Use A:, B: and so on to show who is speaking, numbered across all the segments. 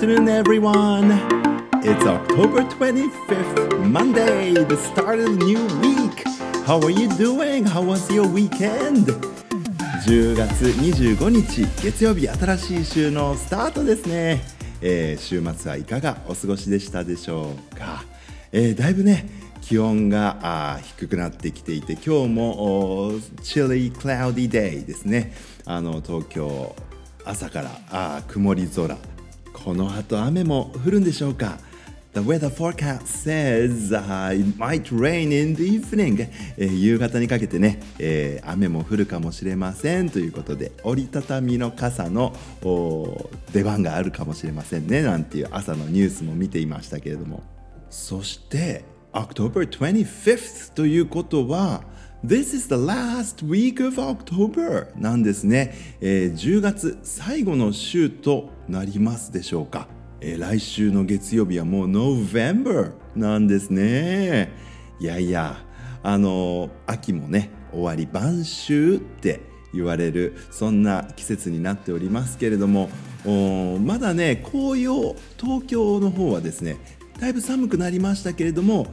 A: afternoon, everyone. It's October 25th, Monday, the start of the new week. How are you doing? How was your weekend? 10月25日月曜日新しい週のスタートですね、えー週末はいかがお過ごしでしたでしょうか、えーだいぶね気温があ低くなってきていて今日もおー chilly cloudy day ですねあの東京朝からあ曇り空この後雨も降るんでしょうか？The weather forecast says、uh, it might rain in the evening、えー夕方にかけてね、えー雨も降るかもしれませんということで折りたたみの傘のお出番があるかもしれませんねなんていう朝のニュースも見ていましたけれども。そして October 25th ということは This is the last week of October なんですね、えー10月最後の週となりますでしょうか、えー来週の月曜日はもう November なんですね。いやいやあの秋もね終わり晩秋って言われるそんな季節になっておりますけれどもまだね紅葉東京の方はですねだいぶ寒くなりましたけれども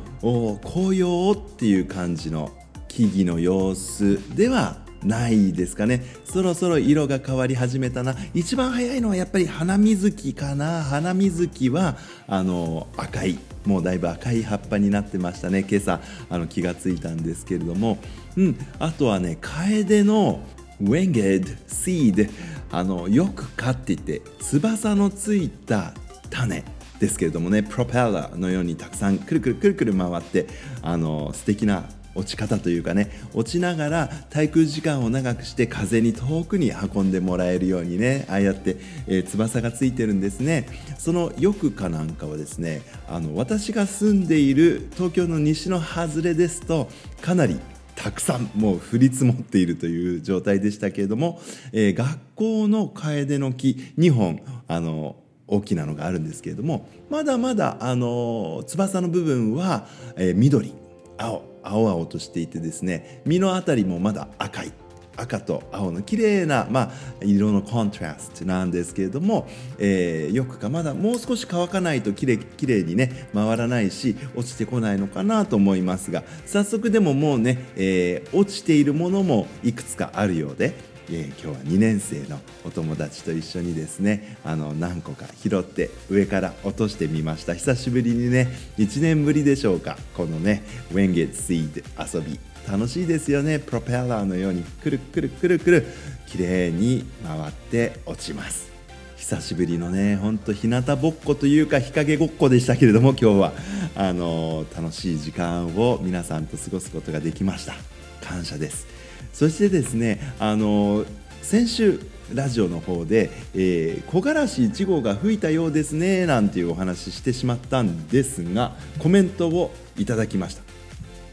A: 紅葉っていう感じの木々の様子ではないですかね。そろそろ色が変わり始めたな。一番早いのはやっぱり花水木かな。花水木はあの赤い。もうだいぶ赤い葉っぱになってましたね。今朝あの気がついたんですけれども、うん、あとはね楓の winged seed あのよく飼っていて翼のついた種ですけれどもね。プロペラのようにたくさんくるくるくるくる回ってあの素敵な落ち方というかね落ちながら滞空時間を長くして風に遠くに運んでもらえるようにねああやって、えー翼がついてるんですね。そのよくかなんかはですねあの私が住んでいる東京の西の外れですとかなりたくさんもう降り積もっているという状態でしたけれども、えー学校の楓の木2本あの大きなのがあるんですけれどもまだまだあの翼の部分は、えー緑青。青々としていてですね実の辺りもまだ赤い。赤と青の綺麗なまあ、色のコントラストなんですけれども、えーよくかまだもう少し乾かないときれきれいにね回らないし落ちてこないのかなと思いますが早速でももうね、えー落ちているものもいくつかあるようでえー今日は2年生のお友達と一緒にですねあの何個か拾って上から落としてみました。久しぶりにね1年ぶりでしょうか。このね Winged Seed 遊び。楽しいですよね。プロペラーのようにくるくるくるくる綺麗に回って落ちます。久しぶりのねほんと日向ぼっこというか日陰ごっこでしたけれども今日はあの楽しい時間を皆さんと過ごすことができました。感謝です。そしてですねあの先週ラジオの方で、えー木枯らし1号が吹いたようですねなんていうお話ししてしまったんですがコメントをいただきました、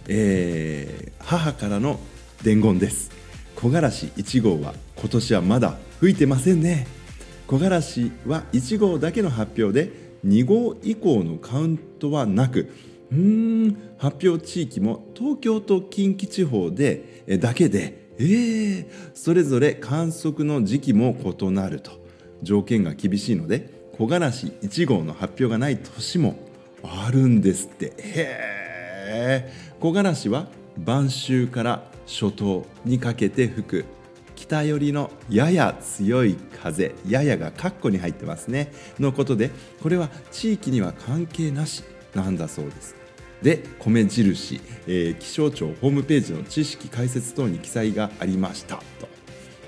A: えー母からの伝言です。木枯らし1号は今年はまだ吹いてませんね。木枯らしは1号だけの発表で2号以降のカウントはなくうん。発表地域も東京と近畿地方でだけでえー、それぞれ観測の時期も異なると。条件が厳しいので木枯らし1号の発表がない年もあるんですって。へえ木枯らしは晩秋から初冬にかけて吹く。北寄りのやや強い風ややがカッコに入ってますね。のことでこれは地域には関係なしなんだそうです。で米印、えー気象庁ホームページの知識解説等に記載がありました。と。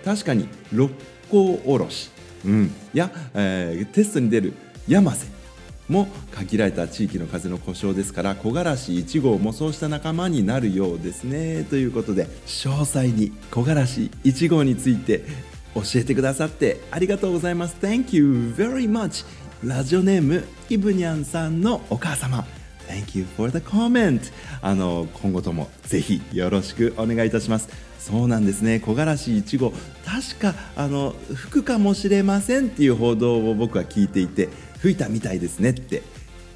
A: 確かに六甲おろし、うん、や、えーテストに出る山瀬も限られた地域の風の故障ですから木枯らし1号もそうした仲間になるようですね。ということで詳細に木枯らし1号について教えてくださってありがとうございます。Thank you very much ラジオネームイブニャンさんのお母様。Thank you for the comment. あの今後ともぜひよろしくお願いいたします。そうなんですね。木枯らし1号確かあの吹くかもしれませんっていう報道を僕は聞いていて吹いたみたいですねって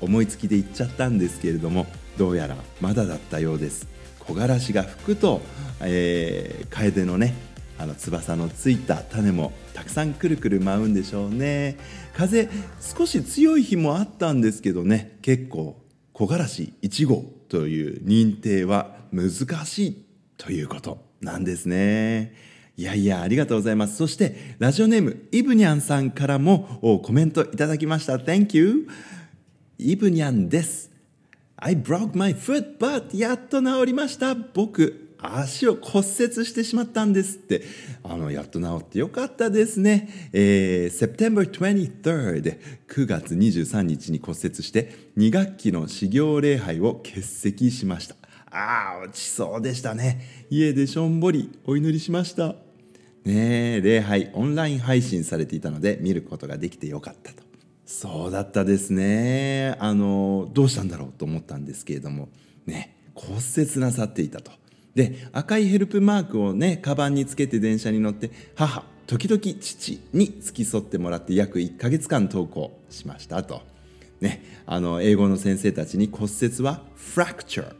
A: 思いつきで言っちゃったんですけれどもどうやらまだだったようです。木枯らしが吹くと、えー、楓のねあの翼のついた種もたくさんくるくる舞うんでしょうね。風少し強い日もあったんですけどね。結構木枯らし1号という認定は難しいということなんですね。いやいやありがとうございます。そしてラジオネームイブニャンさんからもコメントいただきました。Thank you. イブニャンです。I broke my foot but やっと治りました。僕足を骨折してしまったんですって。あのやっと治ってよかったですね、えー、September 23rd 9月23日に骨折して2学期の始業礼拝を欠席しました。ああ落ちそうでしたね。家でしょんぼりお祈りしました。ね礼拝オンライン配信されていたので見ることができてよかったと。そうだったですね。あのどうしたんだろうと思ったんですけれどもね骨折なさっていたと。で赤いヘルプマークをねカバンにつけて電車に乗って母時々父に付き添ってもらって約1ヶ月間登校しましたと、ね、あの英語の先生たちに骨折は fracture、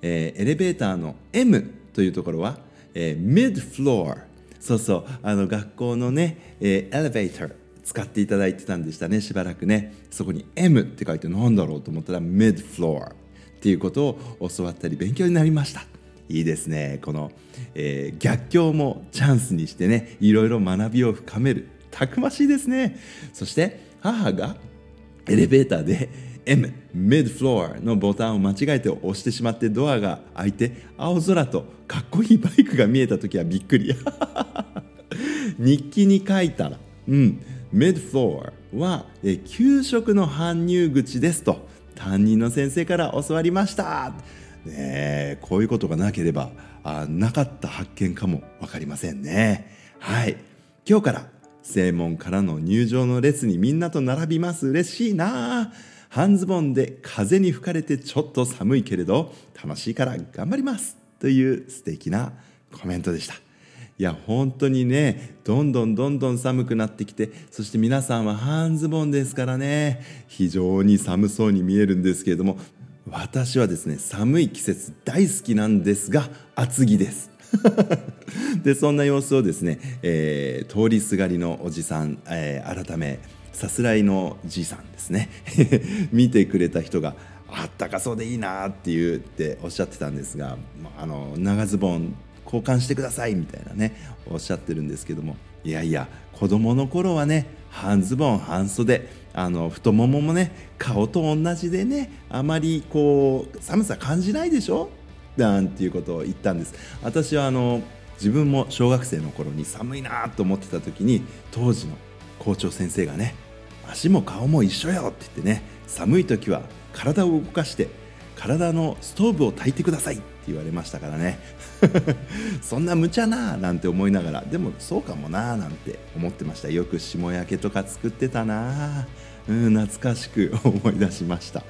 A: えー、エレベーターの M というところは、えー、mid floor そうそうあの学校のね、えー、エレベーター使っていただいてたんでしたねしばらくね。そこに M って書いて何だろうと思ったら mid floor っていうことを教わったり勉強になりました。いいですね。この、えー、逆境もチャンスにしてねいろいろ学びを深めるたくましいですね。そして母がエレベーターで M ミッドフロアのボタンを間違えて押してしまってドアが開いて青空とかっこいいバイクが見えた時はびっくり。日記に書いたらうんミッドフロアは、給食の搬入口ですと担任の先生から教わりました。ねこういうことがなければあなかった発見かも分かりませんね。はい。今日から正門からの入場の列にみんなと並びます。嬉しいな。半ズボンで風に吹かれてちょっと寒いけれど楽しいから頑張りますという素敵なコメントでした。いや本当にねどんどんどんどん寒くなってきてそして皆さんは半ズボンですからね非常に寒そうに見えるんですけれども私はですね寒い季節大好きなんですが厚着です。でそんな様子をですね、えー、通りすがりのおじさん、えー、改めさすらいのじいさんですね。見てくれた人があったかそうでいいなって言っておっしゃってたんですがあの長ズボン交換してくださいみたいなねおっしゃってるんですけどもいやいや子供の頃はね半ズボン半袖あの太もももね顔と同じでねあまりこう寒さ感じないでしょ？なんていうことを言ったんです。私はあの自分も小学生の頃に寒いなと思ってた時に当時の校長先生がね足も顔も一緒よって言ってね寒い時は体を動かして体のストーブを炊いてください言われましたからね。そんな無茶ななんて思いながらでもそうかもななんて思ってました。よく霜焼けとか作ってたなうん懐かしく 思い出しました。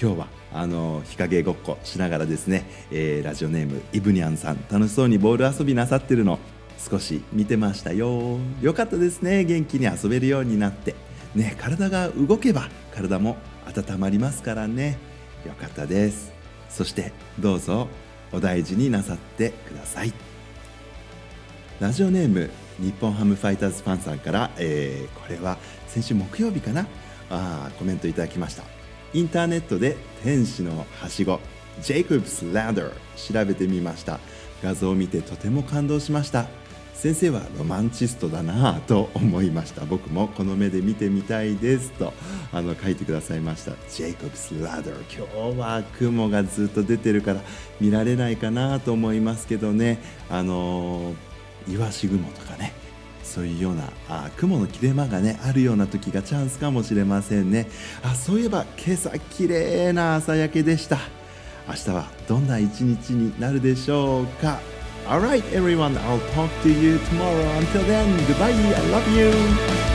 A: 今日はあの日陰ごっこしながらですね、えー、ラジオネームイブニャンさん楽しそうにボール遊びなさってるの少し見てましたよ。よかったですね元気に遊べるようになって。ね体が動けば体も温まりますからね。よかったです。そしてどうぞお大事になさってください。ラジオネーム日本ハムファイターズファンさんから、えー、これは先週木曜日かな？あコメントいただきました。インターネットで天使のはしごジェイコブス・ラダー調べてみました。画像を見てとても感動しました。先生はロマンチストだなと思いました。僕もこの目で見てみたいですとあの書いてくださいました。ジェイコブス・ラダー今日は雲がずっと出てるから見られないかなと思いますけどね。あのイワシ雲とかね。そういうようなあ雲の切れ間がねあるような時がチャンスかもしれませんね。あそういえば今朝綺麗な朝焼けでした。明日はどんな一日になるでしょうか？Alright everyone I'll talk to you tomorrow. Until then goodbye. I love you